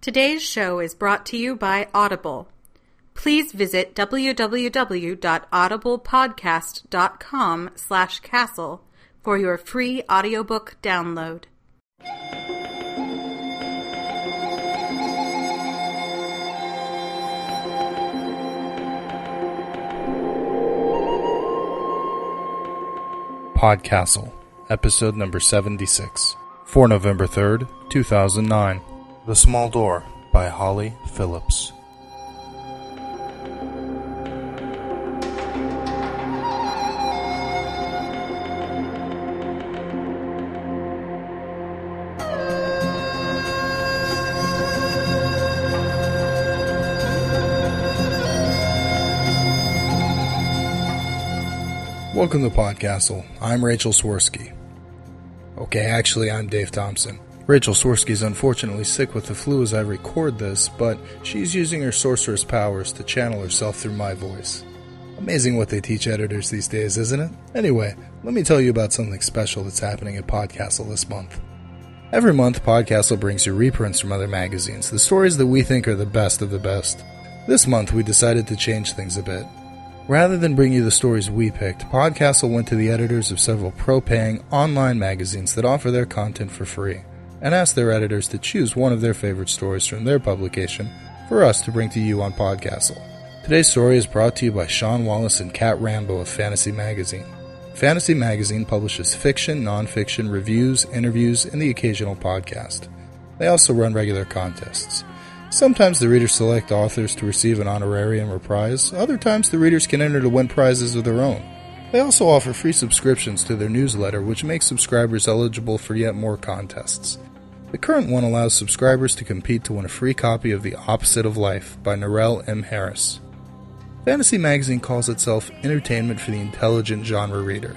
Today's show is brought to you by Audible. Please visit www.audiblepodcast.com slash castle for your free audiobook download. Podcastle, episode number 76, for November 3rd, 2009. The Small Door by Holly Phillips. Welcome to Podcastle. I'm Rachel Swirsky. Okay, actually, I'm Dave Thompson. Rachel Swirsky is unfortunately sick with the flu as I record this, but she's using her sorceress powers to channel herself through my voice. Amazing what they teach editors these days, isn't it? Anyway, let me tell you about something special that's happening at Podcastle this month. Every month, Podcastle brings you reprints from other magazines, the stories that we think are the best of the best. This month, we decided to change things a bit. Rather than bring you the stories we picked, Podcastle went to the editors of several pro paying online magazines that offer their content for free and ask their editors to choose one of their favorite stories from their publication for us to bring to you on Podcastle. Today's story is brought to you by Sean Wallace and Cat Rambo of Fantasy Magazine. Fantasy Magazine publishes fiction, nonfiction, reviews, interviews, and the occasional podcast. They also run regular contests. Sometimes the readers select authors to receive an honorarium or prize, other times the readers can enter to win prizes of their own. They also offer free subscriptions to their newsletter, which makes subscribers eligible for yet more contests. The current one allows subscribers to compete to win a free copy of The Opposite of Life by Narelle M. Harris. Fantasy Magazine calls itself entertainment for the intelligent genre reader.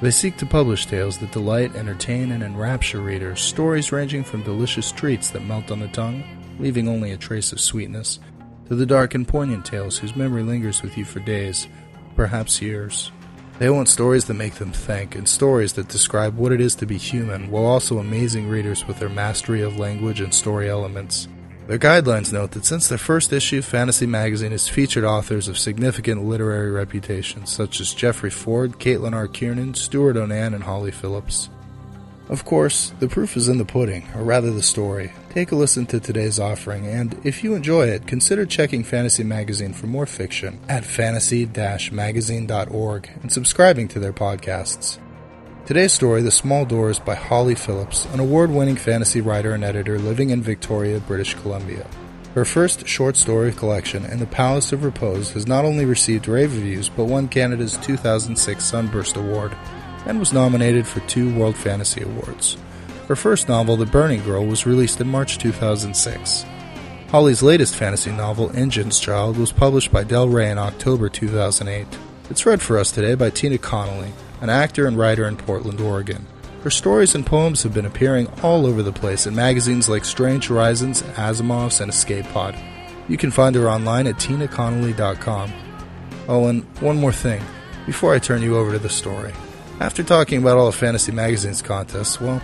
They seek to publish tales that delight, entertain, and enrapture readers, stories ranging from delicious treats that melt on the tongue leaving only a trace of sweetness, to the dark and poignant tales whose memory lingers with you for days, perhaps years. They want stories that make them think, and stories that describe what it is to be human, while also amazing readers with their mastery of language and story elements. Their guidelines note that since their first issue, Fantasy Magazine has featured authors of significant literary reputation, such as Jeffrey Ford, Caitlin R. Kiernan, Stewart O'Nan, and Holly Phillips. Of course, the proof is in the pudding, or rather the story. Take a listen to today's offering, and if you enjoy it, consider checking Fantasy Magazine for more fiction at fantasy-magazine.org and subscribing to their podcasts. Today's story, The Small Doors by Holly Phillips, an award-winning fantasy writer and editor living in Victoria, British Columbia. Her first short story collection, In the Palace of Repose, has not only received rave reviews, but won Canada's 2006 Sunburst Award and was nominated for two World Fantasy Awards. Her first novel, The Burning Girl, was released in March 2006. Holly's latest fantasy novel, Engine's Child, was published by Del Rey in October 2008. It's read for us today by Tina Connolly, an actor and writer in Portland, Oregon. Her stories and poems have been appearing all over the place in magazines like Strange Horizons, Asimov's, and Escape Pod. You can find her online at tinaconnolly.com. Oh, and one more thing before I turn you over to the story. After talking about all of Fantasy Magazine's contests, well,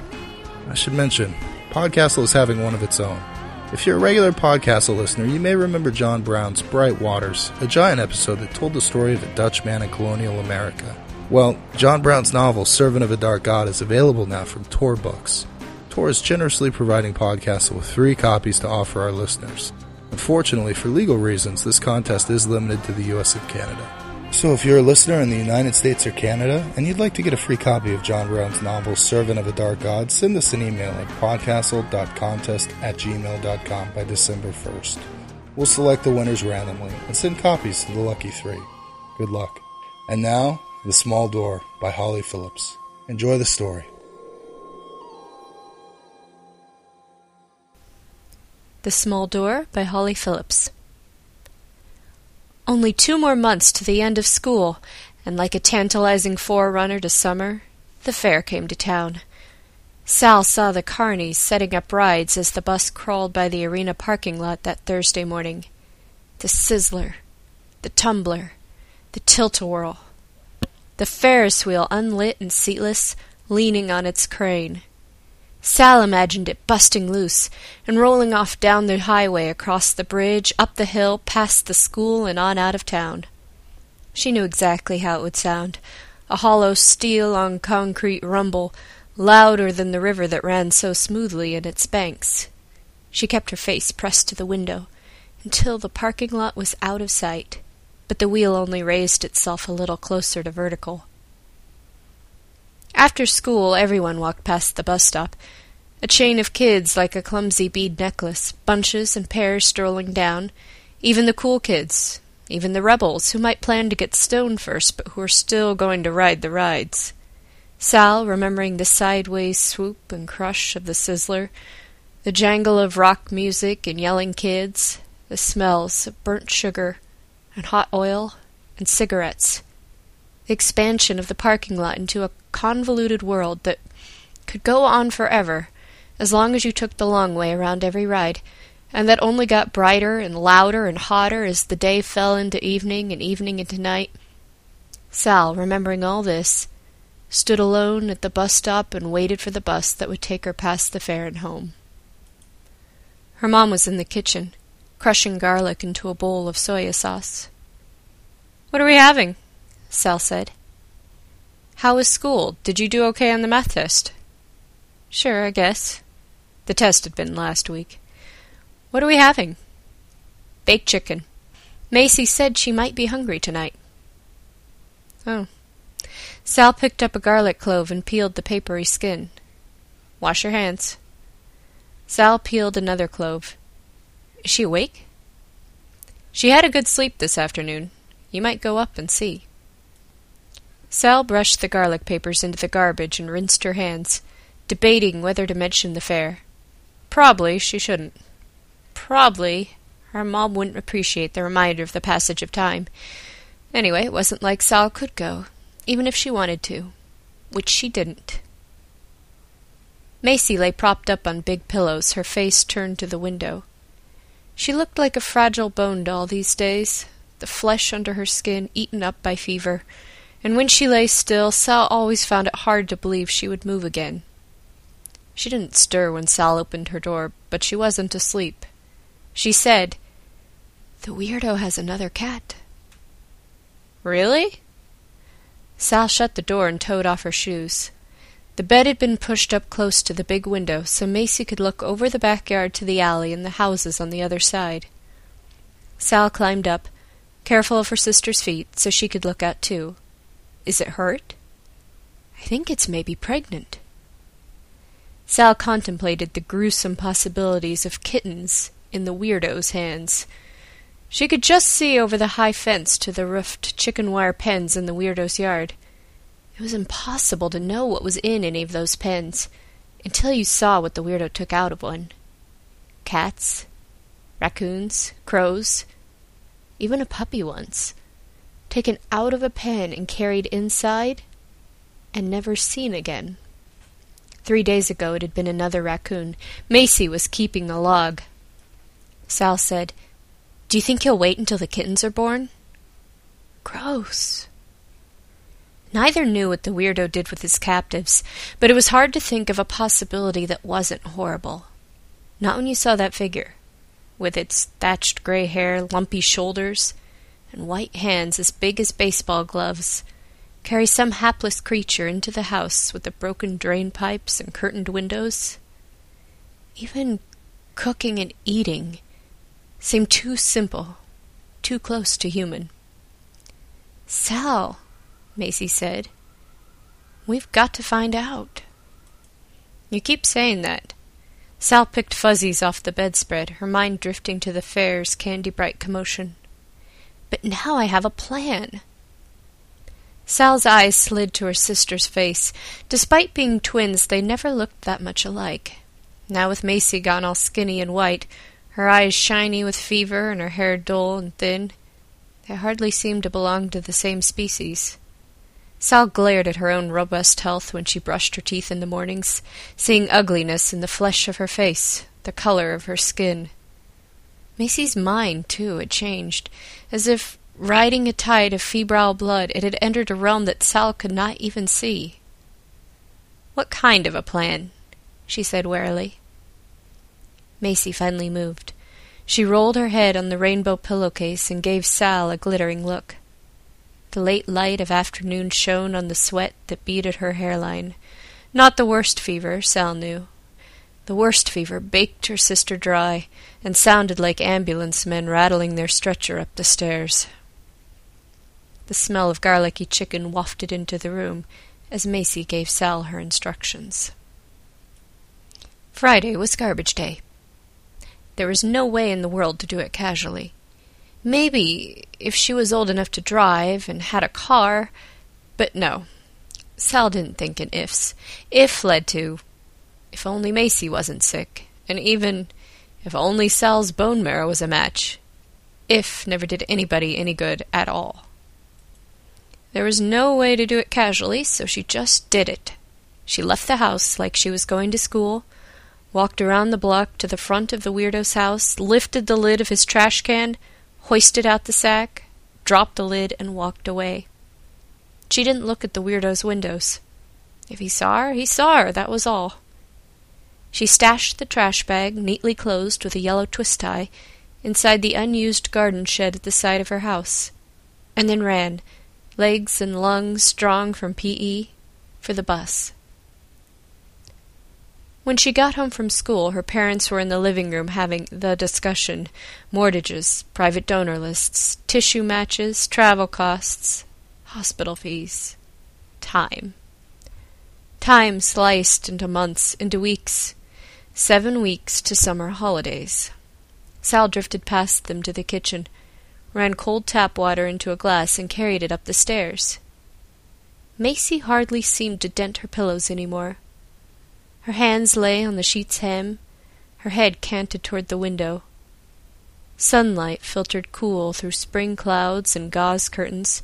I should mention, Podcastle is having one of its own. If you're a regular Podcastle listener, you may remember John Brown's Bright Waters, a giant episode that told the story of a Dutch man in colonial America. Well, John Brown's novel, Servant of a Dark God, is available now from Tor Books. Tor is generously providing Podcastle with three copies to offer our listeners. Unfortunately, for legal reasons, this contest is limited to the US and Canada. So, if you're a listener in the United States or Canada and you'd like to get a free copy of John Brown's novel Servant of a Dark God, send us an email at podcastle.contest at gmail.com by December 1st. We'll select the winners randomly and send copies to the lucky three. Good luck. And now, The Small Door by Holly Phillips. Enjoy the story. The Small Door by Holly Phillips. Only two more months to the end of school, and like a tantalizing forerunner to summer, the fair came to town. Sal saw the carnies setting up rides as the bus crawled by the arena parking lot that Thursday morning. The sizzler, the tumbler, the tilt-a-whirl, the Ferris wheel unlit and seatless, leaning on its crane. Sal imagined it busting loose and rolling off down the highway, across the bridge, up the hill, past the school, and on out of town. She knew exactly how it would sound a hollow steel on concrete rumble, louder than the river that ran so smoothly in its banks. She kept her face pressed to the window until the parking lot was out of sight, but the wheel only raised itself a little closer to vertical. After school, everyone walked past the bus stop. A chain of kids like a clumsy bead necklace, bunches and pairs strolling down, even the cool kids, even the rebels who might plan to get stoned first but who were still going to ride the rides. Sal, remembering the sideways swoop and crush of the sizzler, the jangle of rock music and yelling kids, the smells of burnt sugar and hot oil and cigarettes, expansion of the parking lot into a convoluted world that could go on forever as long as you took the long way around every ride, and that only got brighter and louder and hotter as the day fell into evening and evening into night. Sal, remembering all this, stood alone at the bus stop and waited for the bus that would take her past the fair and home. Her mom was in the kitchen, crushing garlic into a bowl of soya sauce. What are we having? Sal said. How was school? Did you do okay on the math test? Sure, I guess. The test had been last week. What are we having? Baked chicken. Macy said she might be hungry tonight. Oh. Sal picked up a garlic clove and peeled the papery skin. Wash your hands. Sal peeled another clove. Is she awake? She had a good sleep this afternoon. You might go up and see. Sal brushed the garlic papers into the garbage and rinsed her hands, debating whether to mention the fair. Probably she shouldn't. Probably her mom wouldn't appreciate the reminder of the passage of time. Anyway, it wasn't like Sal could go, even if she wanted to, which she didn't. Macy lay propped up on big pillows, her face turned to the window. She looked like a fragile bone doll these days, the flesh under her skin eaten up by fever, and when she lay still, Sal always found it hard to believe she would move again. She didn't stir when Sal opened her door, but she wasn't asleep. She said, The weirdo has another cat. Really? Sal shut the door and toed off her shoes. The bed had been pushed up close to the big window so Macy could look over the backyard to the alley and the houses on the other side. Sal climbed up, careful of her sister's feet, so she could look out too. Is it hurt? I think it's maybe pregnant. Sal contemplated the gruesome possibilities of kittens in the weirdo's hands. She could just see over the high fence to the roofed chicken wire pens in the weirdo's yard. It was impossible to know what was in any of those pens until you saw what the weirdo took out of one. Cats, raccoons, crows, even a puppy once, taken out of a pen and carried inside, and never seen again. Three days ago it had been another raccoon. Macy was keeping a log. Sal said, Do you think he'll wait until the kittens are born? Gross. Neither knew what the weirdo did with his captives, but it was hard to think of a possibility that wasn't horrible. Not when you saw that figure with its thatched gray hair, lumpy shoulders, and white hands as big as baseball gloves, carry some hapless creature into the house with the broken drain pipes and curtained windows? Even cooking and eating seemed too simple, too close to human. Sal, Macy said, we've got to find out. You keep saying that, Sal picked fuzzies off the bedspread, her mind drifting to the fair's candy bright commotion. But now I have a plan. Sal's eyes slid to her sister's face. Despite being twins, they never looked that much alike. Now, with Macy gone all skinny and white, her eyes shiny with fever and her hair dull and thin, they hardly seemed to belong to the same species. Sal glared at her own robust health when she brushed her teeth in the mornings, seeing ugliness in the flesh of her face, the color of her skin. Macy's mind, too, had changed, as if, riding a tide of febrile blood, it had entered a realm that Sal could not even see. What kind of a plan? she said warily. Macy finally moved. She rolled her head on the rainbow pillowcase and gave Sal a glittering look. The late light of afternoon shone on the sweat that beaded her hairline. Not the worst fever, Sal knew. The worst fever baked her sister dry and sounded like ambulance men rattling their stretcher up the stairs. The smell of garlicky chicken wafted into the room as Macy gave Sal her instructions. Friday was garbage day. There was no way in the world to do it casually. Maybe if she was old enough to drive and had a car, but no. Sal didn't think in ifs. If led to if only Macy wasn't sick, and even if only Sal's bone marrow was a match. If never did anybody any good at all. There was no way to do it casually, so she just did it. She left the house like she was going to school, walked around the block to the front of the weirdo's house, lifted the lid of his trash can, hoisted out the sack, dropped the lid, and walked away. She didn't look at the weirdo's windows. If he saw her, he saw her, that was all. She stashed the trash bag, neatly closed with a yellow twist tie, inside the unused garden shed at the side of her house, and then ran, legs and lungs strong from P.E., for the bus. When she got home from school, her parents were in the living room having the discussion mortgages, private donor lists, tissue matches, travel costs, hospital fees, time. Time sliced into months, into weeks, seven weeks to summer holidays. Sal drifted past them to the kitchen, ran cold tap water into a glass, and carried it up the stairs. Macy hardly seemed to dent her pillows any more. Her hands lay on the sheet's hem, her head canted toward the window. Sunlight filtered cool through spring clouds and gauze curtains,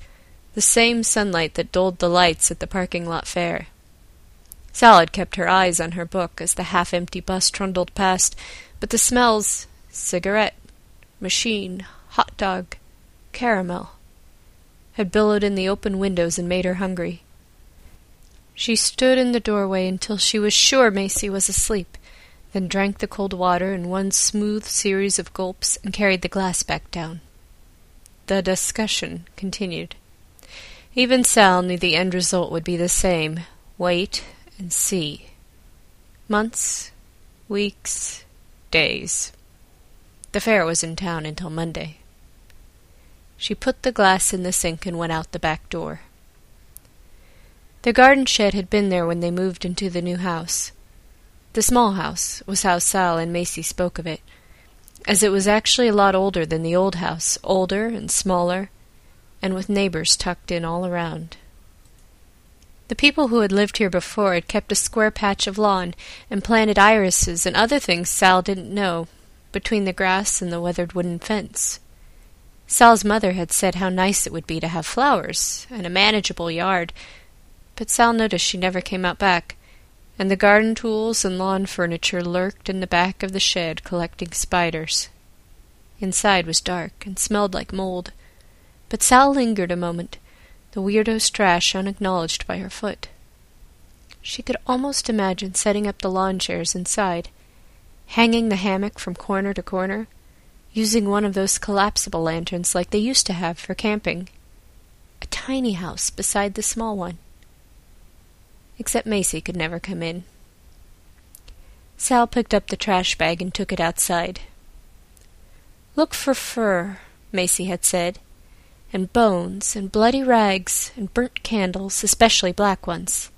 the same sunlight that dulled the lights at the parking lot fair. Sal had kept her eyes on her book as the half-empty bus trundled past, but the smells cigarette, machine, hot dog, caramel had billowed in the open windows and made her hungry. She stood in the doorway until she was sure Macy was asleep, then drank the cold water in one smooth series of gulps and carried the glass back down. The discussion continued. Even Sal knew the end result would be the same wait and see. Months, weeks, days. The fair was in town until Monday. She put the glass in the sink and went out the back door. The garden shed had been there when they moved into the new house. The small house was how Sal and Macy spoke of it, as it was actually a lot older than the old house, older and smaller, and with neighbors tucked in all around. The people who had lived here before had kept a square patch of lawn and planted irises and other things Sal didn't know between the grass and the weathered wooden fence. Sal's mother had said how nice it would be to have flowers and a manageable yard but Sal noticed she never came out back, and the garden tools and lawn furniture lurked in the back of the shed collecting spiders. Inside was dark and smelled like mold, but Sal lingered a moment, the weirdo's trash unacknowledged by her foot. She could almost imagine setting up the lawn chairs inside, hanging the hammock from corner to corner, using one of those collapsible lanterns like they used to have for camping. A tiny house beside the small one except Macy could never come in. Sal picked up the trash bag and took it outside. Look for fur, Macy had said, and bones, and bloody rags, and burnt candles, especially black ones,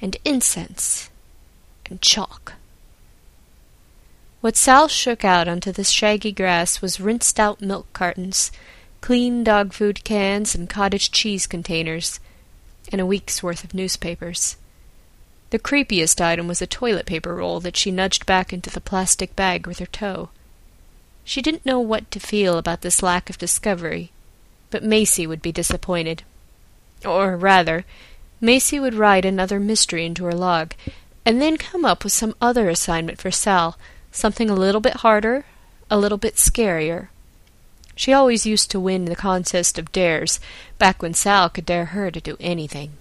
and incense, and chalk. What Sal shook out onto the shaggy grass was rinsed out milk cartons, clean dog food cans, and cottage cheese containers, and a week's worth of newspapers. The creepiest item was a toilet paper roll that she nudged back into the plastic bag with her toe. She didn't know what to feel about this lack of discovery, but Macy would be disappointed. Or, rather, Macy would write another mystery into her log, and then come up with some other assignment for Sal, something a little bit harder, a little bit scarier. She always used to win the contest of dares, back when Sal could dare her to do anything.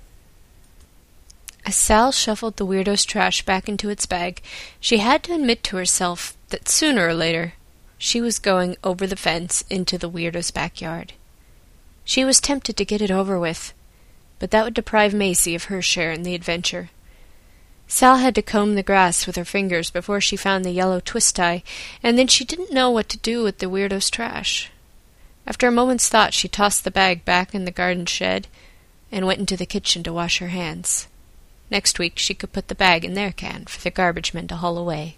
As Sal shuffled the weirdo's trash back into its bag, she had to admit to herself that sooner or later she was going over the fence into the weirdo's backyard. She was tempted to get it over with, but that would deprive Macy of her share in the adventure. Sal had to comb the grass with her fingers before she found the yellow twist tie, and then she didn't know what to do with the weirdo's trash. After a moment's thought, she tossed the bag back in the garden shed and went into the kitchen to wash her hands. Next week she could put the bag in their can for the garbage men to haul away.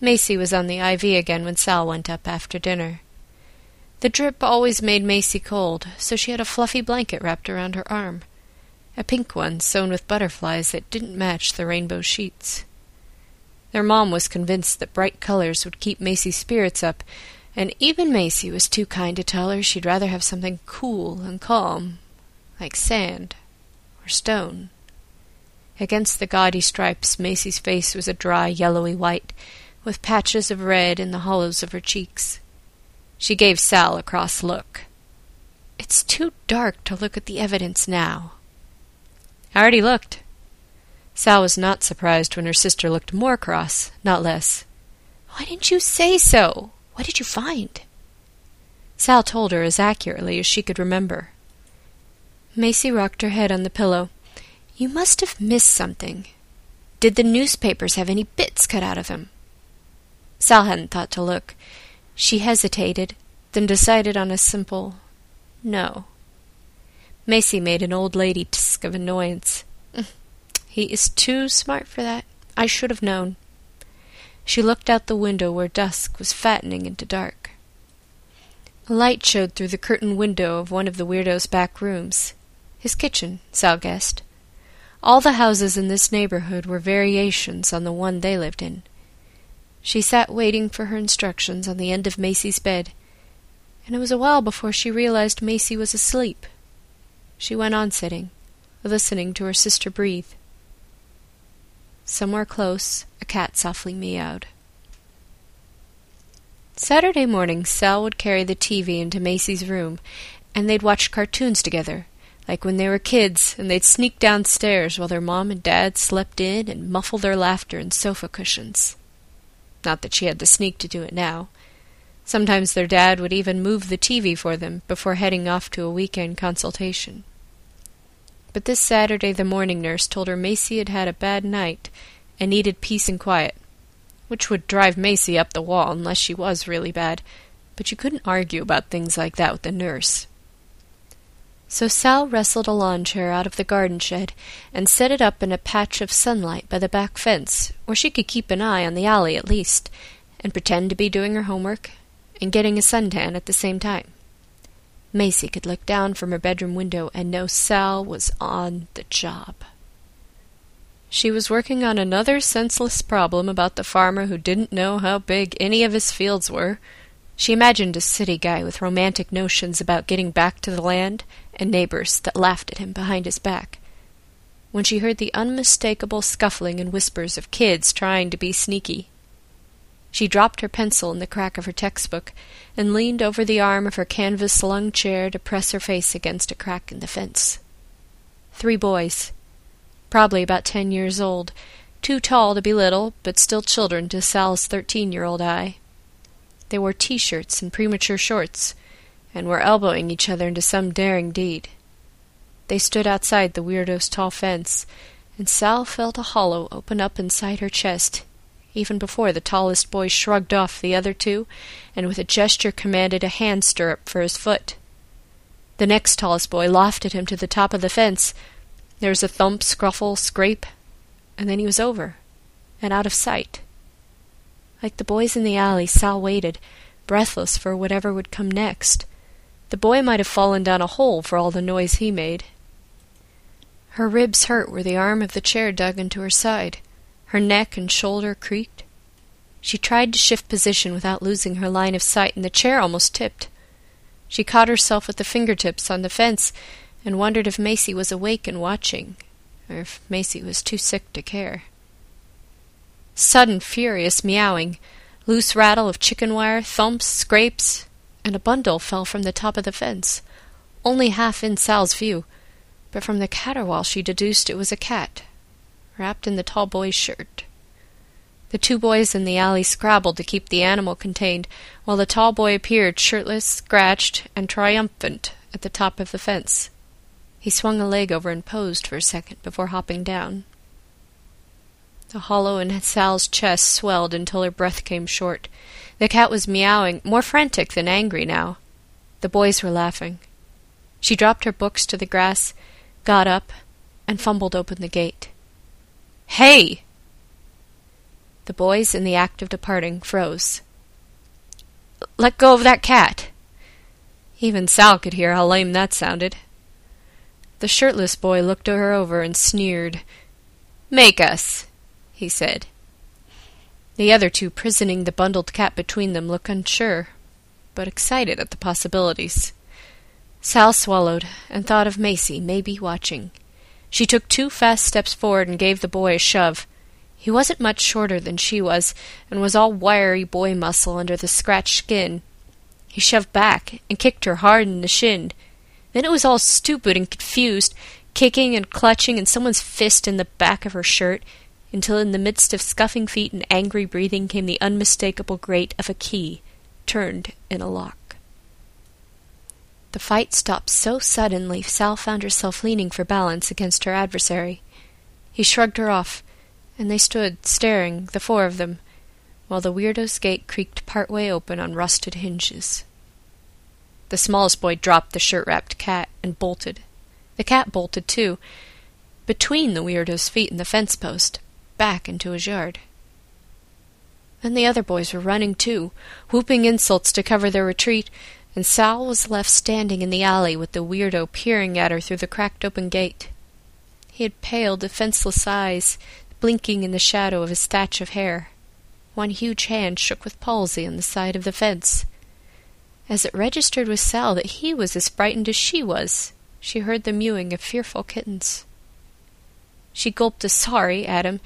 Macy was on the IV again when Sal went up after dinner. The drip always made Macy cold, so she had a fluffy blanket wrapped around her arm, a pink one sewn with butterflies that didn't match the rainbow sheets. Their mom was convinced that bright colors would keep Macy's spirits up, and even Macy was too kind to tell her she'd rather have something cool and calm, like sand or stone. Against the gaudy stripes, Macy's face was a dry, yellowy white, with patches of red in the hollows of her cheeks. She gave Sal a cross look. It's too dark to look at the evidence now. I already looked. Sal was not surprised when her sister looked more cross, not less. Why didn't you say so? What did you find? Sal told her as accurately as she could remember. Macy rocked her head on the pillow. You must have missed something. Did the newspapers have any bits cut out of them? Sal hadn't thought to look. She hesitated, then decided on a simple no. Macy made an old lady tisk of annoyance. Mm, he is too smart for that. I should have known. She looked out the window where dusk was fattening into dark. A light showed through the curtained window of one of the weirdo's back rooms. His kitchen, Sal guessed. All the houses in this neighborhood were variations on the one they lived in. She sat waiting for her instructions on the end of Macy's bed, and it was a while before she realized Macy was asleep. She went on sitting, listening to her sister breathe. Somewhere close, a cat softly meowed. Saturday morning, Sal would carry the TV into Macy's room, and they'd watch cartoons together, like when they were kids, and they'd sneak downstairs while their mom and dad slept in and muffle their laughter in sofa cushions. Not that she had the sneak to do it now. Sometimes their dad would even move the TV for them before heading off to a weekend consultation. But this Saturday the morning nurse told her Macy had had a bad night and needed peace and quiet, which would drive Macy up the wall unless she was really bad, but you couldn't argue about things like that with the nurse. So Sal wrestled a lawn chair out of the garden shed and set it up in a patch of sunlight by the back fence, where she could keep an eye on the alley at least, and pretend to be doing her homework and getting a suntan at the same time. Macy could look down from her bedroom window and know Sal was on the job. She was working on another senseless problem about the farmer who didn't know how big any of his fields were. She imagined a city guy with romantic notions about getting back to the land and neighbors that laughed at him behind his back. When she heard the unmistakable scuffling and whispers of kids trying to be sneaky, she dropped her pencil in the crack of her textbook and leaned over the arm of her canvas slung chair to press her face against a crack in the fence. Three boys, probably about ten years old, too tall to be little, but still children to Sal's thirteen year old eye. They wore t shirts and premature shorts, and were elbowing each other into some daring deed. They stood outside the weirdo's tall fence, and Sal felt a hollow open up inside her chest, even before the tallest boy shrugged off the other two, and with a gesture commanded a hand stirrup for his foot. The next tallest boy lofted him to the top of the fence. There was a thump, scruffle, scrape, and then he was over, and out of sight. Like the boys in the alley, Sal waited, breathless for whatever would come next. The boy might have fallen down a hole for all the noise he made. Her ribs hurt where the arm of the chair dug into her side. Her neck and shoulder creaked. She tried to shift position without losing her line of sight, and the chair almost tipped. She caught herself with the fingertips on the fence and wondered if Macy was awake and watching, or if Macy was too sick to care. Sudden, furious meowing, loose rattle of chicken wire, thumps, scrapes, and a bundle fell from the top of the fence, only half in Sal's view, but from the caterwaul she deduced it was a cat, wrapped in the tall boy's shirt. The two boys in the alley scrabbled to keep the animal contained, while the tall boy appeared shirtless, scratched, and triumphant at the top of the fence. He swung a leg over and posed for a second before hopping down. The hollow in Sal's chest swelled until her breath came short. The cat was meowing, more frantic than angry now. The boys were laughing. She dropped her books to the grass, got up, and fumbled open the gate. Hey! The boys, in the act of departing, froze. Let go of that cat! Even Sal could hear how lame that sounded. The shirtless boy looked her over and sneered. Make us, he said. The other two, prisoning the bundled cat between them, looked unsure, but excited at the possibilities. Sal swallowed and thought of Macy, maybe watching. She took two fast steps forward and gave the boy a shove. He wasn't much shorter than she was, and was all wiry boy muscle under the scratched skin. He shoved back and kicked her hard in the shin. Then it was all stupid and confused, kicking and clutching and someone's fist in the back of her shirt, until in the midst of scuffing feet and angry breathing came the unmistakable grate of a key, turned in a lock. The fight stopped so suddenly Sal found herself leaning for balance against her adversary. He shrugged her off, and they stood staring, the four of them, while the weirdo's gate creaked part way open on rusted hinges. The smallest boy dropped the shirt-wrapped cat and bolted. The cat bolted too, between the weirdo's feet and the fence post, back into his yard. Then the other boys were running too, whooping insults to cover their retreat, and Sal was left standing in the alley with the weirdo peering at her through the cracked open gate. He had pale, defenseless eyes, blinking in the shadow of his thatch of hair. One huge hand shook with palsy on the side of the fence. As it registered with Sal that he was as frightened as she was, she heard the mewing of fearful kittens. She gulped a sorry at him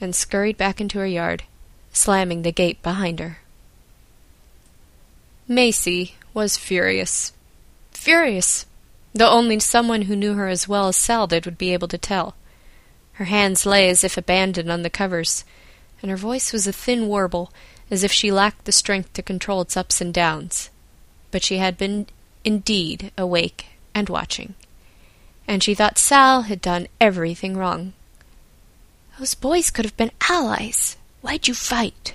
and scurried back into her yard, slamming the gate behind her. Macy was furious. Furious, though only someone who knew her as well as Sal did would be able to tell. Her hands lay as if abandoned on the covers, and her voice was a thin warble, as if she lacked the strength to control its ups and downs. But she had been indeed awake and watching, and she thought Sal had done everything wrong. Those boys could have been allies. Why'd you fight?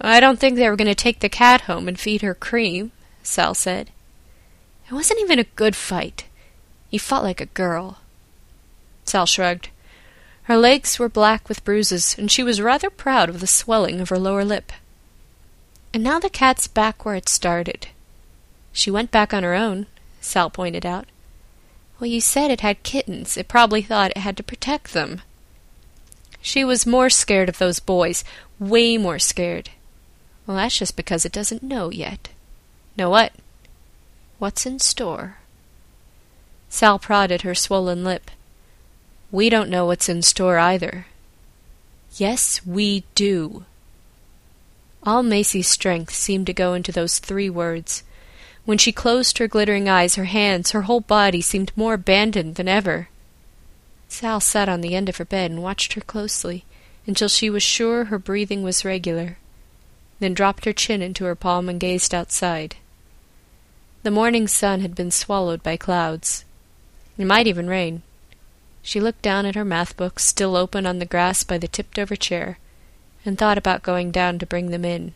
I don't think they were going to take the cat home and feed her cream, Sal said. It wasn't even a good fight. You fought like a girl. Sal shrugged. Her legs were black with bruises, and she was rather proud of the swelling of her lower lip. And now the cat's back where it started. She went back on her own, Sal pointed out. Well, you said it had kittens. It probably thought it had to protect them. She was more scared of those boys, way more scared. Well, that's just because it doesn't know yet. Know what? What's in store? Sal prodded her swollen lip. We don't know what's in store either. Yes, we do. All Macy's strength seemed to go into those three words. When she closed her glittering eyes, her hands, her whole body seemed more abandoned than ever. Sal sat on the end of her bed and watched her closely until she was sure her breathing was regular, then dropped her chin into her palm and gazed outside. The morning sun had been swallowed by clouds. It might even rain. She looked down at her math books, still open on the grass by the tipped-over chair, and thought about going down to bring them in.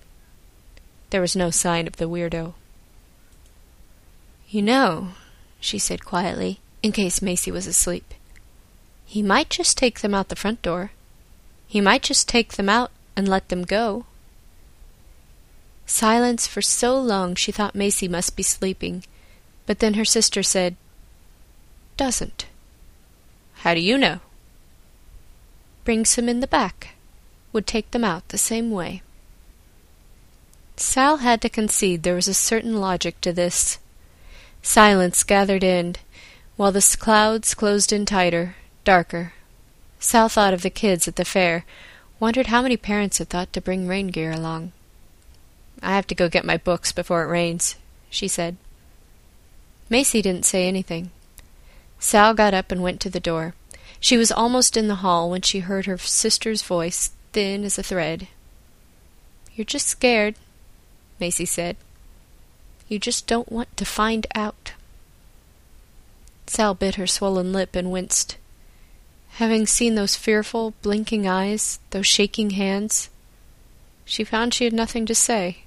There was no sign of the weirdo. You know, she said quietly, in case Macy was asleep, he might just take them out the front door. He might just take them out and let them go. Silence for so long she thought Macy must be sleeping, but then her sister said, Doesn't. How do you know? Brings them in the back. Would take them out the same way. Sal had to concede there was a certain logic to this. Silence gathered in, while the clouds closed in tighter, darker. Sal thought of the kids at the fair, wondered how many parents had thought to bring rain gear along. I have to go get my books before it rains, she said. Macy didn't say anything. Sal got up and went to the door. She was almost in the hall when she heard her sister's voice, thin as a thread. You're just scared, Macy said. You just don't want to find out. Sal bit her swollen lip and winced. Having seen those fearful, blinking eyes, those shaking hands, she found she had nothing to say.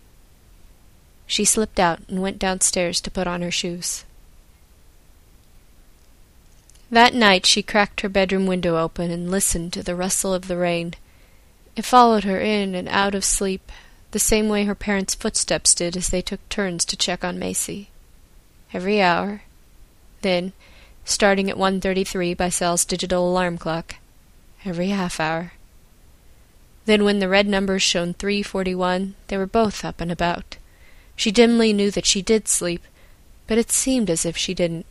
She slipped out and went downstairs to put on her shoes. That night she cracked her bedroom window open and listened to the rustle of the rain. It followed her in and out of sleep, the same way her parents' footsteps did as they took turns to check on Macy. Every hour. Then, starting at 1.33 by Sal's digital alarm clock, every half hour. Then when the red numbers shone 3.41, they were both up and about. She dimly knew that she did sleep, but it seemed as if she didn't.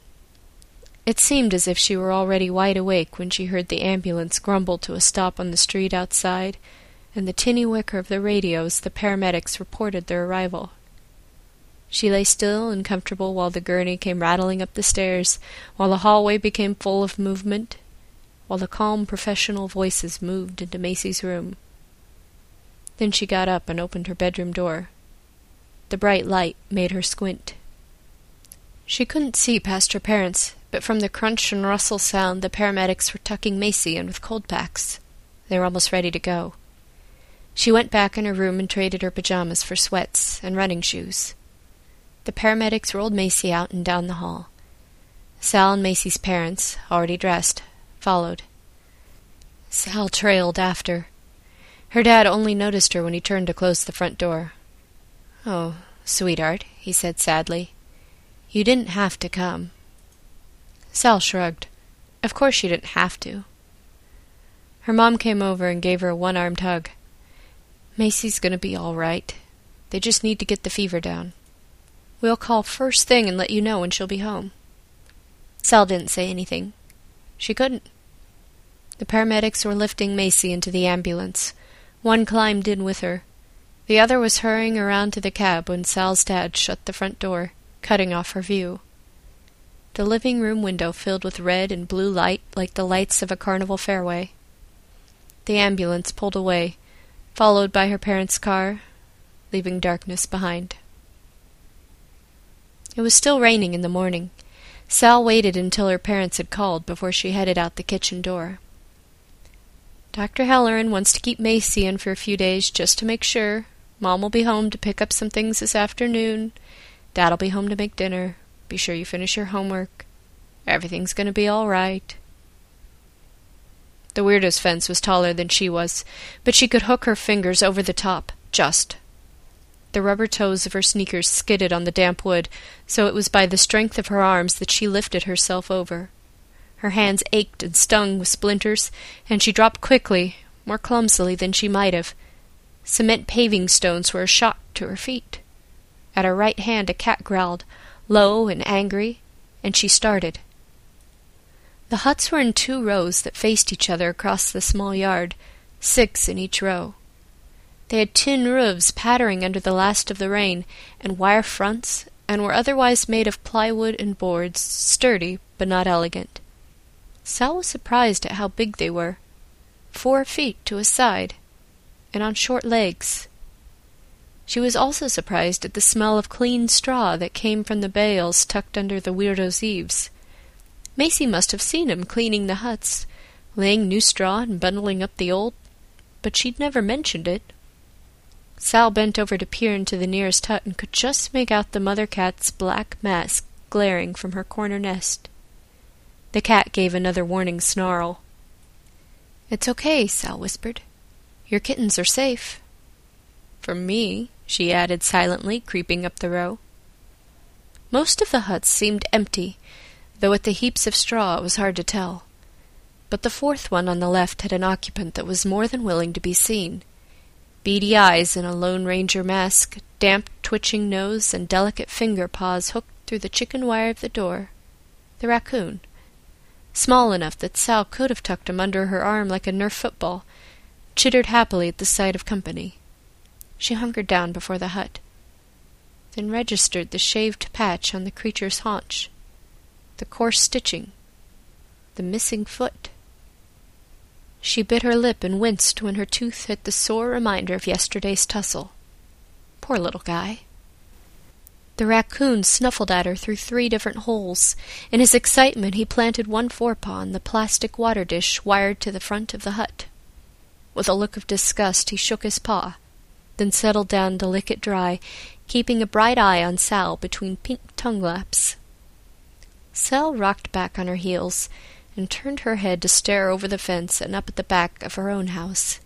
It seemed as if she were already wide awake when she heard the ambulance grumble to a stop on the street outside, and the tinny wicker of the radios the paramedics reported their arrival. She lay still and comfortable while the gurney came rattling up the stairs, while the hallway became full of movement, while the calm professional voices moved into Macy's room. Then she got up and opened her bedroom door. The bright light made her squint. She couldn't see past her parents, but from the crunch and rustle sound the paramedics were tucking Macy in with cold packs. They were almost ready to go. She went back in her room and traded her pajamas for sweats and running shoes. The paramedics rolled Macy out and down the hall. Sal and Macy's parents, already dressed, followed. Sal trailed after. Her dad only noticed her when he turned to close the front door. Oh, sweetheart, he said sadly. You didn't have to come. Sal shrugged. Of course she didn't have to. Her mom came over and gave her a one armed hug. Macy's going to be all right. They just need to get the fever down. We'll call first thing and let you know when she'll be home. Sal didn't say anything. She couldn't. The paramedics were lifting Macy into the ambulance. One climbed in with her. The other was hurrying around to the cab when Sal's dad shut the front door, cutting off her view. The living room window filled with red and blue light like the lights of a carnival fairway. The ambulance pulled away, followed by her parents' car, leaving darkness behind. It was still raining in the morning. Sal waited until her parents had called before she headed out the kitchen door. Dr. Halloran wants to keep Macy in for a few days just to make sure. Mom will be home to pick up some things this afternoon. Dad'll be home to make dinner. Be sure you finish your homework. Everything's going to be all right. The weirdo's fence was taller than she was, but she could hook her fingers over the top, just. The rubber toes of her sneakers skidded on the damp wood, so it was by the strength of her arms that she lifted herself over. Her hands ached and stung with splinters, and she dropped quickly, more clumsily than she might have. Cement paving stones were a shock to her feet. At her right hand a cat growled, low and angry, and she started. The huts were in two rows that faced each other across the small yard, six in each row. They had tin roofs pattering under the last of the rain, and wire fronts, and were otherwise made of plywood and boards, sturdy but not elegant. Sal was surprised at how big they were. Four feet to a side, and on short legs. She was also surprised at the smell of clean straw that came from the bales tucked under the weirdo's eaves. Macy must have seen him cleaning the huts, laying new straw and bundling up the old, but she'd never mentioned it. Sal bent over to peer into the nearest hut and could just make out the mother cat's black mask glaring from her corner nest. The cat gave another warning snarl. It's okay, Sal whispered. Your kittens are safe. From me, she added silently, creeping up the row. Most of the huts seemed empty, though at the heaps of straw it was hard to tell. But the fourth one on the left had an occupant that was more than willing to be seen beady eyes in a Lone Ranger mask, damp, twitching nose, and delicate finger paws hooked through the chicken wire of the door. The raccoon. Small enough that Sal could have tucked him under her arm like a Nerf football, chittered happily at the sight of company. She hungered down before the hut, then registered the shaved patch on the creature's haunch, the coarse stitching, The missing foot. She bit her lip and winced when her tooth hit the sore reminder of yesterday's tussle. Poor little guy. The raccoon snuffled at her through three different holes. In his excitement, he planted one forepaw on the plastic water dish wired to the front of the hut. With a look of disgust, he shook his paw, then settled down to lick it dry, keeping a bright eye on Sal between pink tongue laps. Sal rocked back on her heels and turned her head to stare over the fence and up at the back of her own house,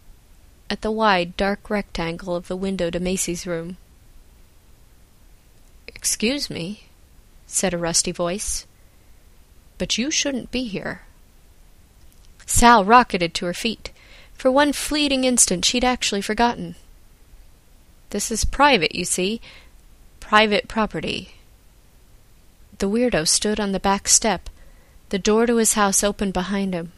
at the wide, dark rectangle of the window to Macy's room. Excuse me, said a rusty voice, but you shouldn't be here. Sal rocketed to her feet. For one fleeting instant she'd actually forgotten. This is private, you see. Private property. The weirdo stood on the back step. The door to his house opened behind him.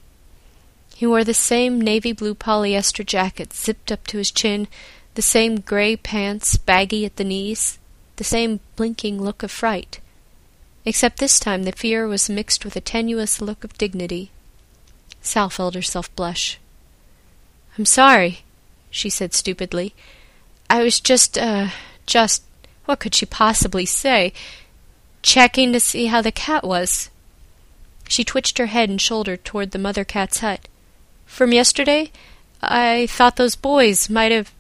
He wore the same navy blue polyester jacket zipped up to his chin, the same gray pants baggy at the knees, the same blinking look of fright, except this time the fear was mixed with a tenuous look of dignity. Sal felt herself blush. I'm sorry, she said stupidly. I was just, uh, just, what could she possibly say? Checking to see how the cat was. She twitched her head and shoulder toward the mother cat's hut. From yesterday, I thought those boys might have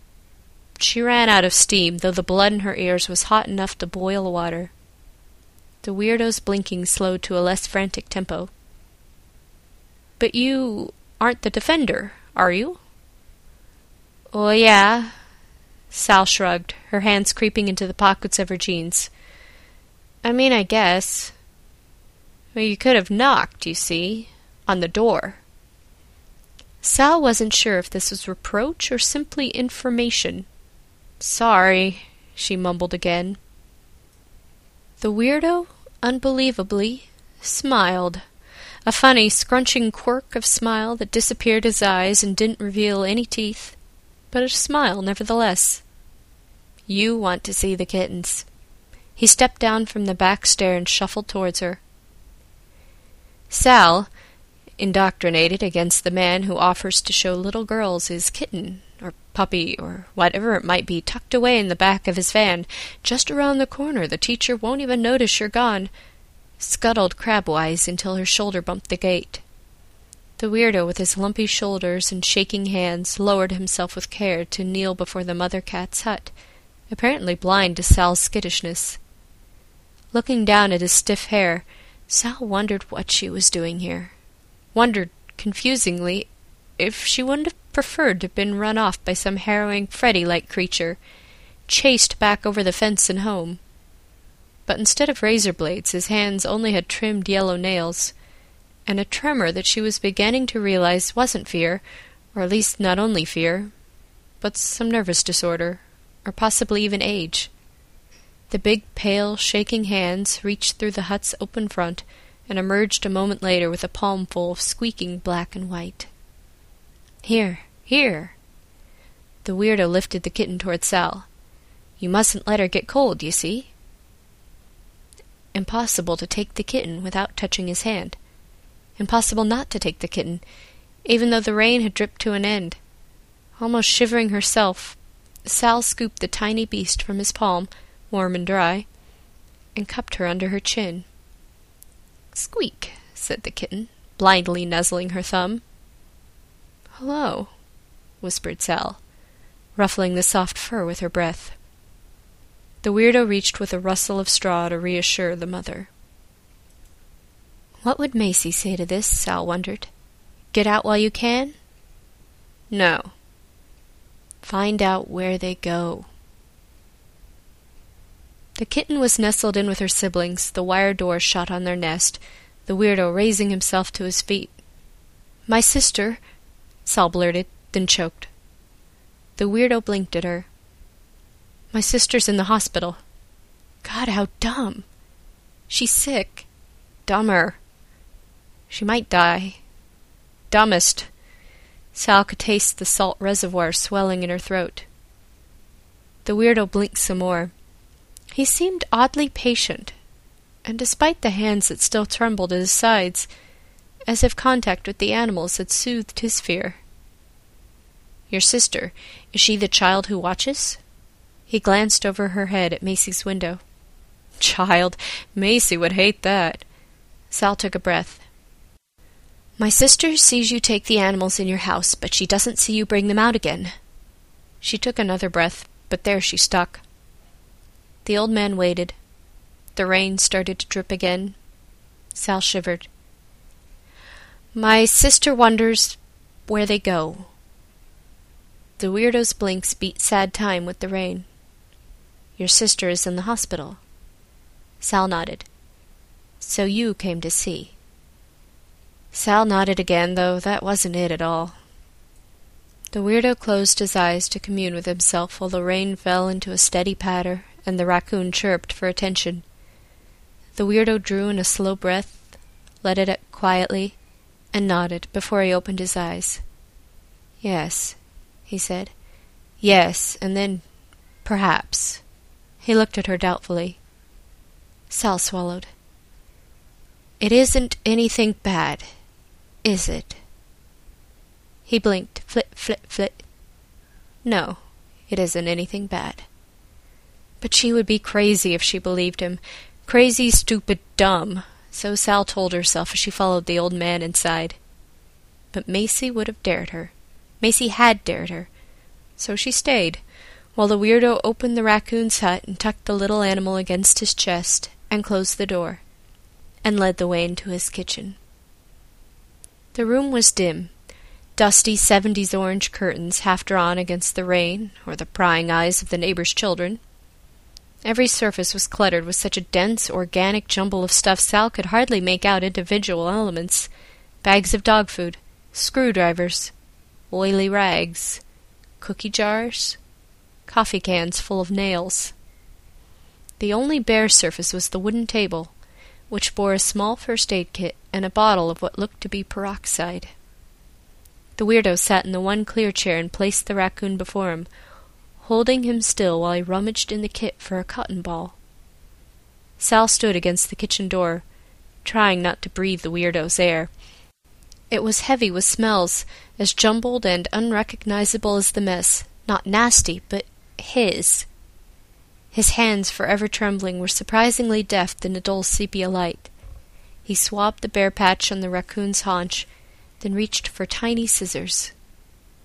she ran out of steam, though the blood in her ears was hot enough to boil water. The weirdo's blinking slowed to a less frantic tempo. But you aren't the defender, are you? Oh, yeah. Sal shrugged, her hands creeping into the pockets of her jeans. I mean, I guess. Well, you could have knocked, you see, on the door. Sal wasn't sure if this was reproach or simply information. Sorry, she mumbled again. The weirdo, unbelievably, smiled. A funny, scrunching quirk of smile that disappeared his eyes and didn't reveal any teeth, but a smile nevertheless. You want to see the kittens. He stepped down from the back stair and shuffled towards her. Sal, indoctrinated against the man who offers to show little girls his kitten or puppy or whatever it might be tucked away in the back of his van, just around the corner the teacher won't even notice you're gone, scuttled crabwise until her shoulder bumped the gate. The weirdo, with his lumpy shoulders and shaking hands, lowered himself with care to kneel before the mother cat's hut, apparently blind to Sal's skittishness. Looking down at his stiff hair, Sal wondered what she was doing here. Wondered, confusedly, if she wouldn't have preferred to have been run off by some harrowing Freddy-like creature, chased back over the fence and home. But instead of razor blades, his hands only had trimmed yellow nails, and a tremor that she was beginning to realize wasn't fear, or at least not only fear, but some nervous disorder, or possibly even age. The big, pale, shaking hands reached through the hut's open front and emerged a moment later with a palmful of squeaking black and white. Here, here. The weirdo lifted the kitten toward Sal. You mustn't let her get cold, you see. Impossible to take the kitten without touching his hand. Impossible not to take the kitten, even though the rain had dripped to an end. Almost shivering herself, Sal scooped the tiny beast from his palm, warm and dry, and cupped her under her chin. Squeak, said the kitten, blindly nuzzling her thumb. Hello, whispered Sal, ruffling the soft fur with her breath. The weirdo reached with a rustle of straw to reassure the mother. What would Macy say to this? Sal wondered. Get out while you can? No. Find out where they go. The kitten was nestled in with her siblings, the wire door shut on their nest, the weirdo raising himself to his feet. My sister, Sal blurted, then choked. The weirdo blinked at her. My sister's in the hospital. God, how dumb. She's sick. Dumber. She might die. Dumbest. Sal could taste the salt reservoir swelling in her throat. The weirdo blinked some more. He seemed oddly patient, and despite the hands that still trembled at his sides, as if contact with the animals had soothed his fear. Your sister, is she the child who watches? He glanced over her head at Macy's window. Child, Macy would hate that. Sal took a breath. My sister sees you take the animals in your house, but she doesn't see you bring them out again. She took another breath, but there she stuck. The old man waited. The rain started to drip again. Sal shivered. My sister wonders where they go. The weirdo's blinks beat sad time with the rain. Your sister is in the hospital. Sal nodded. So you came to see. Sal nodded again, though that wasn't it at all. The weirdo closed his eyes to commune with himself while the rain fell into a steady patter and the raccoon chirped for attention. The weirdo drew in a slow breath, let it quietly, and nodded before he opened his eyes. Yes, he said. Yes, and then perhaps. He looked at her doubtfully. Sal swallowed. It isn't anything bad, is it? He blinked, flit, flit, flit. No, it isn't anything bad. But she would be crazy if she believed him. Crazy, stupid, dumb. So Sal told herself as she followed the old man inside. But Macy would have dared her. Macy had dared her. So she stayed, while the weirdo opened the raccoon's hut and tucked the little animal against his chest and closed the door, and led the way into his kitchen. The room was dim, dusty seventies orange curtains half drawn against the rain or the prying eyes of the neighbors' children. Every surface was cluttered with such a dense, organic jumble of stuff Sal could hardly make out individual elements bags of dog food, screwdrivers, oily rags, cookie jars, coffee cans full of nails. The only bare surface was the wooden table, which bore a small first aid kit and a bottle of what looked to be peroxide. The weirdo sat in the one clear chair and placed the raccoon before him, holding him still while he rummaged in the kit for a cotton ball. Sal stood against the kitchen door, trying not to breathe the weirdo's air. It was heavy with smells, as jumbled and unrecognizable as the mess. Not nasty, but his. His hands, forever trembling, were surprisingly deft in the dull sepia light. He swabbed the bare patch on the raccoon's haunch then reached for tiny scissors.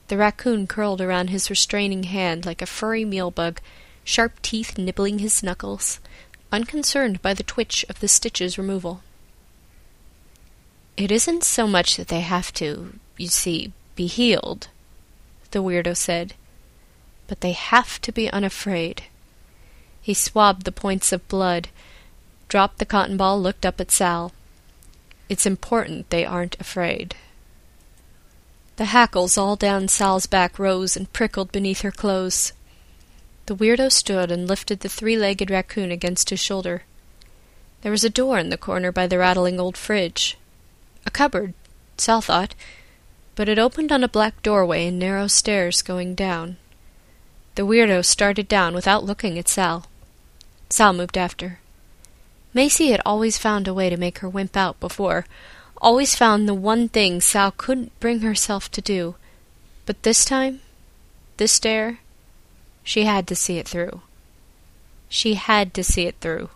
The raccoon curled around his restraining hand like a furry mealbug, sharp teeth nibbling his knuckles, unconcerned by the twitch of the stitch's removal. It isn't so much that they have to, you see, be healed, the weirdo said, but they have to be unafraid. He swabbed the points of blood, dropped the cotton ball, looked up at Sal. It's important they aren't afraid. The hackles all down Sal's back rose and prickled beneath her clothes. The weirdo stood and lifted the three-legged raccoon against his shoulder. There was a door in the corner by the rattling old fridge. A cupboard, Sal thought, but it opened on a black doorway and narrow stairs going down. The weirdo started down without looking at Sal. Sal moved after. Macy had always found a way to make her wimp out before, always found the one thing Sal couldn't bring herself to do. But this time, this dare, she had to see it through. She had to see it through.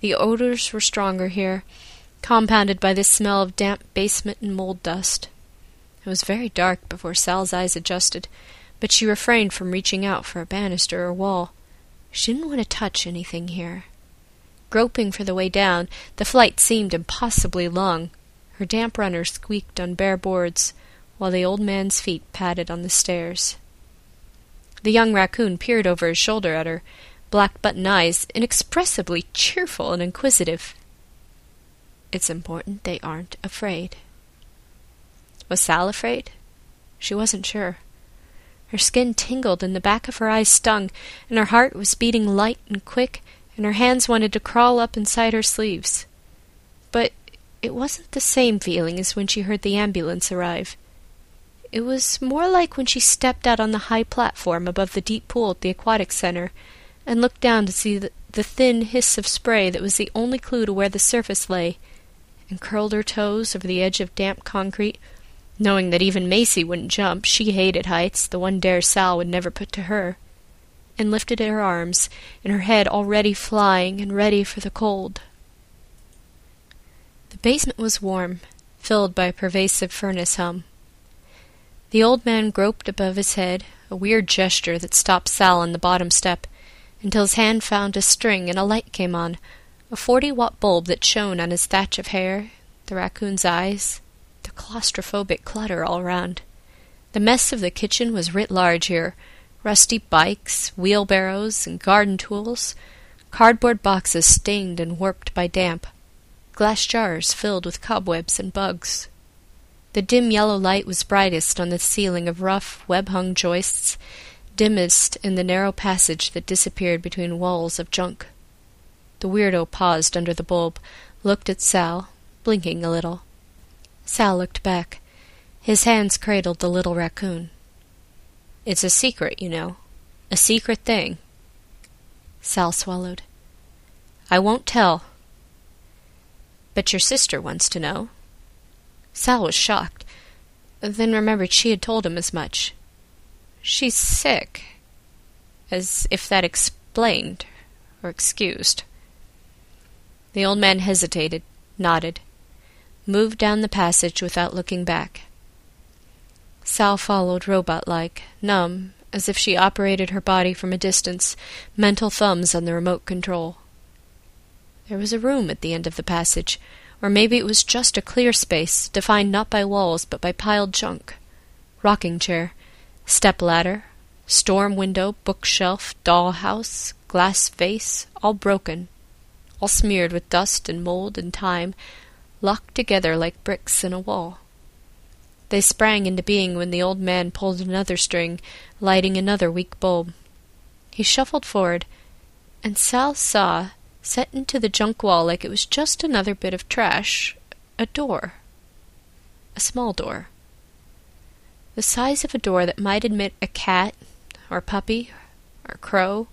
The odors were stronger here, compounded by the smell of damp basement and mold dust. It was very dark before Sal's eyes adjusted, but she refrained from reaching out for a banister or wall. She didn't want to touch anything here. Groping for the way down, the flight seemed impossibly long. Her damp runner squeaked on bare boards, while the old man's feet padded on the stairs. The young raccoon peered over his shoulder at her, black button eyes inexpressibly cheerful and inquisitive. It's important they aren't afraid. Was Sal afraid? She wasn't sure. Her skin tingled and the back of her eyes stung, and her heart was beating light and quick and her hands wanted to crawl up inside her sleeves. But it wasn't the same feeling as when she heard the ambulance arrive. It was more like when she stepped out on the high platform above the deep pool at the aquatic center and looked down to see the, the thin hiss of spray that was the only clue to where the surface lay, and curled her toes over the edge of damp concrete, knowing that even Macy wouldn't jump. She hated heights, the one dare Sal would never put to her, and lifted her arms, and her head already flying and ready for the cold. The basement was warm, filled by a pervasive furnace hum. The old man groped above his head, a weird gesture that stopped Sal on the bottom step, until his hand found a string and a light came on, a forty watt bulb that shone on his thatch of hair, the raccoon's eyes, the claustrophobic clutter all round. The mess of the kitchen was writ large here rusty bikes, wheelbarrows, and garden tools, cardboard boxes stained and warped by damp, glass jars filled with cobwebs and bugs. The dim yellow light was brightest on the ceiling of rough, web hung joists, dimmest in the narrow passage that disappeared between walls of junk. The weirdo paused under the bulb, looked at Sal, blinking a little. Sal looked back. His hands cradled the little raccoon. It's a secret, you know. A secret thing. Sal swallowed. I won't tell. But your sister wants to know. Sal was shocked, then remembered she had told him as much. She's sick. As if that explained or excused. The old man hesitated, nodded, moved down the passage without looking back. Sal followed robot like, numb, as if she operated her body from a distance, mental thumbs on the remote control. There was a room at the end of the passage, or maybe it was just a clear space, defined not by walls but by piled junk. Rocking chair, step ladder, storm window, bookshelf, dollhouse, glass vase, all broken, all smeared with dust and mold and time, locked together like bricks in a wall. They sprang into being when the old man pulled another string, lighting another weak bulb. He shuffled forward, and Sal saw, set into the junk wall like it was just another bit of trash, a door. A small door. The size of a door that might admit a cat, or puppy, or crow,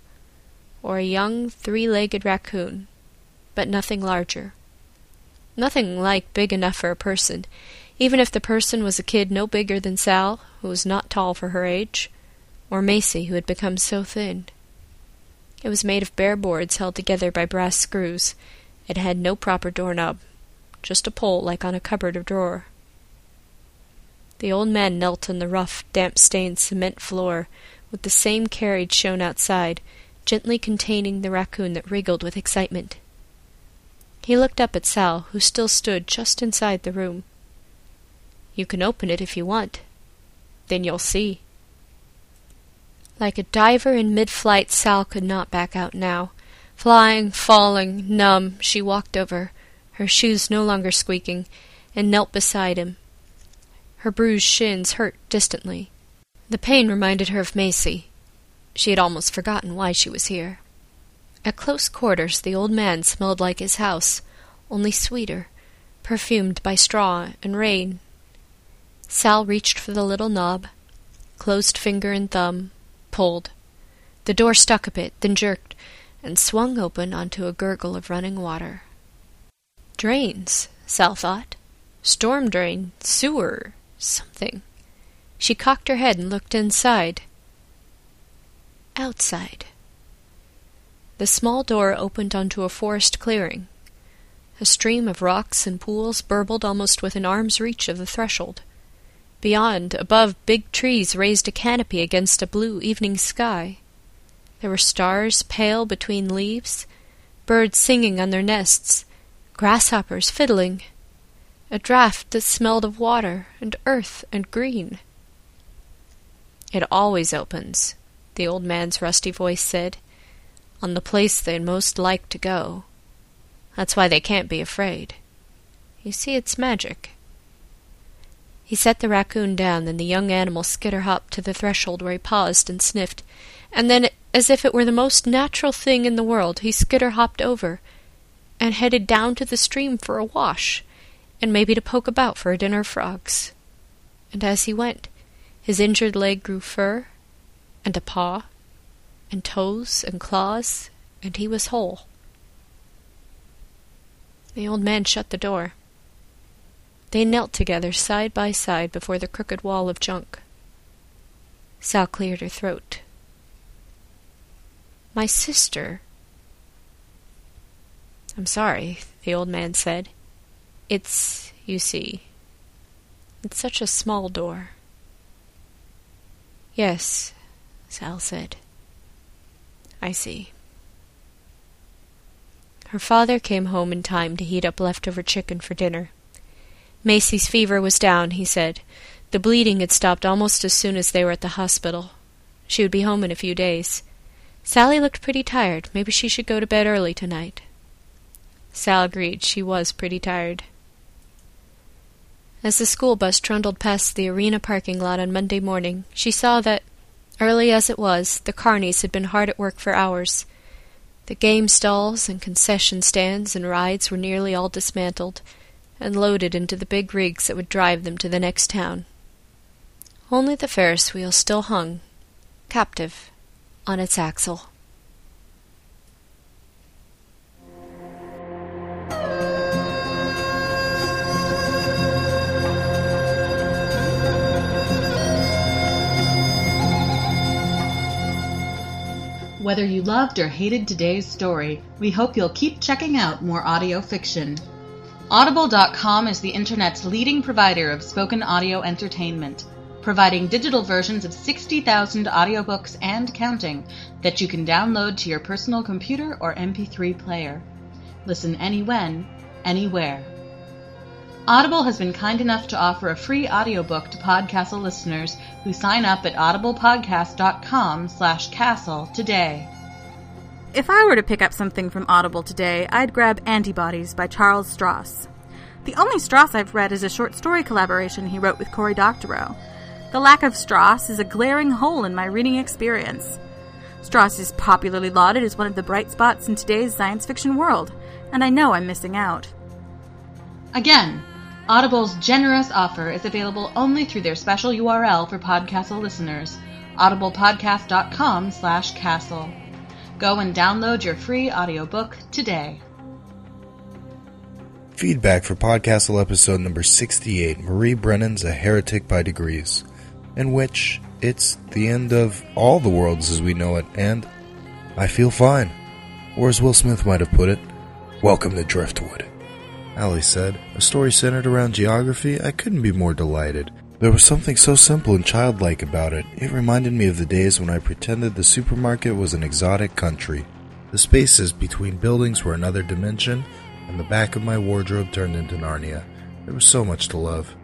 or a young three legged raccoon but nothing larger. Nothing like big enough for a person, even if the person was a kid no bigger than Sal, who was not tall for her age, or Macy, who had become so thin. It was made of bare boards held together by brass screws. It had no proper doorknob, just a pole like on a cupboard or drawer. The old man knelt on the rough, damp-stained cement floor, with the same carriage shown outside, gently containing the raccoon that wriggled with excitement. He looked up at Sal, who still stood just inside the room. You can open it if you want. Then you'll see. Like a diver in mid-flight, Sal could not back out now. Flying, falling, numb, she walked over, her shoes no longer squeaking, and knelt beside him. Her bruised shins hurt distantly. The pain reminded her of Macy. She had almost forgotten why she was here. At close quarters the old man smelled like his house, only sweeter, perfumed by straw and rain. Sal reached for the little knob, closed finger and thumb, pulled. The door stuck a bit, then jerked, and swung open onto a gurgle of running water. Drains, Sal thought. Storm drain, sewer, something. She cocked her head and looked inside. Outside. The small door opened onto a forest clearing. A stream of rocks and pools burbled almost within arm's reach of the threshold. Beyond, above, big trees raised a canopy against a blue evening sky. There were stars pale between leaves, birds singing on their nests, grasshoppers fiddling, a draught that smelled of water and earth and green. It always opens, the old man's rusty voice said on the place they'd most like to go. That's why they can't be afraid. You see, it's magic. He set the raccoon down, then the young animal skitter hopped to the threshold where he paused and sniffed, and then, as if it were the most natural thing in the world, he skitter hopped over and headed down to the stream for a wash, and maybe to poke about for a dinner of frogs. And as he went, his injured leg grew fur, and a paw, and toes and claws, and he was whole. The old man shut the door. They knelt together side by side before the crooked wall of junk. Sal cleared her throat. My sister. I'm sorry, the old man said. It's, you see, it's such a small door. Yes, Sal said. I see. Her father came home in time to heat up leftover chicken for dinner. Macy's fever was down, he said. The bleeding had stopped almost as soon as they were at the hospital. She would be home in a few days. Sally looked pretty tired. Maybe she should go to bed early tonight. Sal agreed. She was pretty tired. As the school bus trundled past the arena parking lot on Monday morning, she saw that, early as it was, the carnies had been hard at work for hours. The game stalls and concession stands and rides were nearly all dismantled and loaded into the big rigs that would drive them to the next town. Only the Ferris wheel still hung, captive, on its axle. Whether you loved or hated today's story, we hope you'll keep checking out more audio fiction. Audible.com is the internet's leading provider of spoken audio entertainment, providing digital versions of 60,000 audiobooks and counting that you can download to your personal computer or MP3 player. Listen anywhen, anywhere. Audible has been kind enough to offer a free audiobook to Podcastle listeners who sign up at audiblepodcast.com slash castle today. If I were to pick up something from Audible today, I'd grab Antibodies by Charles Stross. The only Stross I've read is a short story collaboration he wrote with Cory Doctorow. The lack of Stross is a glaring hole in my reading experience. Stross is popularly lauded as one of the bright spots in today's science fiction world, and I know I'm missing out. Again, Audible's generous offer is available only through their special URL for Podcastle listeners, audiblepodcast.com slash castle. Go and download your free audiobook today. Feedback for Podcastle episode number 68 Marie Brennan's A Heretic by Degrees, in which it's the end of all the worlds as we know it, and I feel fine. Or as Will Smith might have put it, Welcome to Driftwood. Ali said, A story centered around geography, I couldn't be more delighted. There was something so simple and childlike about it. It reminded me of the days when I pretended the supermarket was an exotic country. The spaces between buildings were another dimension, and the back of my wardrobe turned into Narnia. There was so much to love.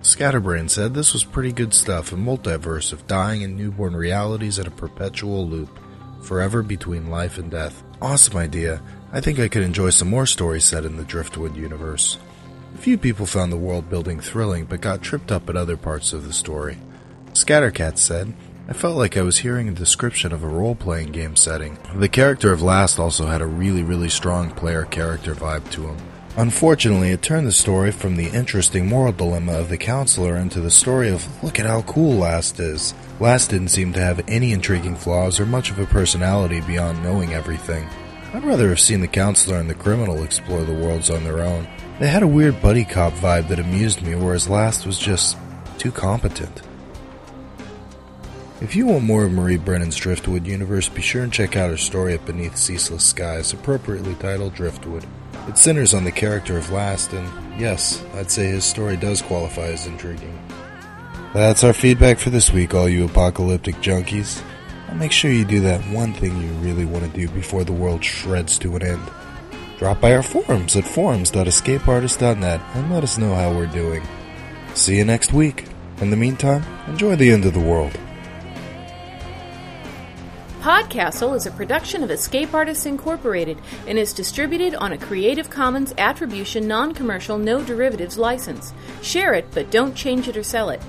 Scatterbrain said this was pretty good stuff, a multiverse of dying and newborn realities in a perpetual loop, forever between life and death. Awesome idea. I think I could enjoy some more stories set in the Driftwood universe. Few people found the world building thrilling but got tripped up at other parts of the story. Scattercat said, I felt like I was hearing a description of a role playing game setting. The character of Last also had a really, really strong player character vibe to him. Unfortunately, it turned the story from the interesting moral dilemma of the counselor into the story of look at how cool Last is. Last didn't seem to have any intriguing flaws or much of a personality beyond knowing everything. I'd rather have seen the counselor and the criminal explore the worlds on their own. They had a weird buddy cop vibe that amused me, whereas Last was just too competent. If you want more of Marie Brennan's Driftwood universe, be sure and check out her story at Beneath Ceaseless Skies, appropriately titled Driftwood. It centers on the character of Last, and yes, I'd say his story does qualify as intriguing. That's our feedback for this week, all you apocalyptic junkies. Now make sure you do that one thing you really want to do before the world shreds to an end. Drop by our forums at forums.escapeartist.net and let us know how we're doing. See you next week. In the meantime, enjoy the end of the world. Podcastle is a production of Escape Artists Incorporated and is distributed on a Creative Commons Attribution Non Commercial No Derivatives license. Share it, but don't change it or sell it.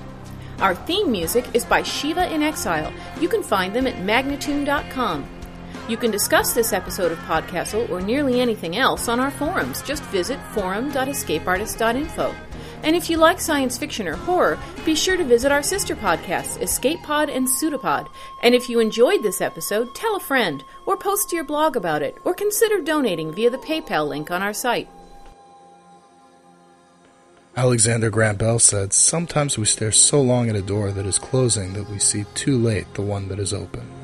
Our theme music is by Shiva in Exile. You can find them at magnatune.com. You can discuss this episode of Podcastle or nearly anything else on our forums. Just visit forum.escapeartist.info. And if you like science fiction or horror, be sure to visit our sister podcasts, Escape Pod and Pseudopod. And if you enjoyed this episode, tell a friend, or post to your blog about it, or consider donating via the PayPal link on our site. Alexander Graham Bell said, Sometimes we stare so long at a door that is closing that we see too late the one that is open.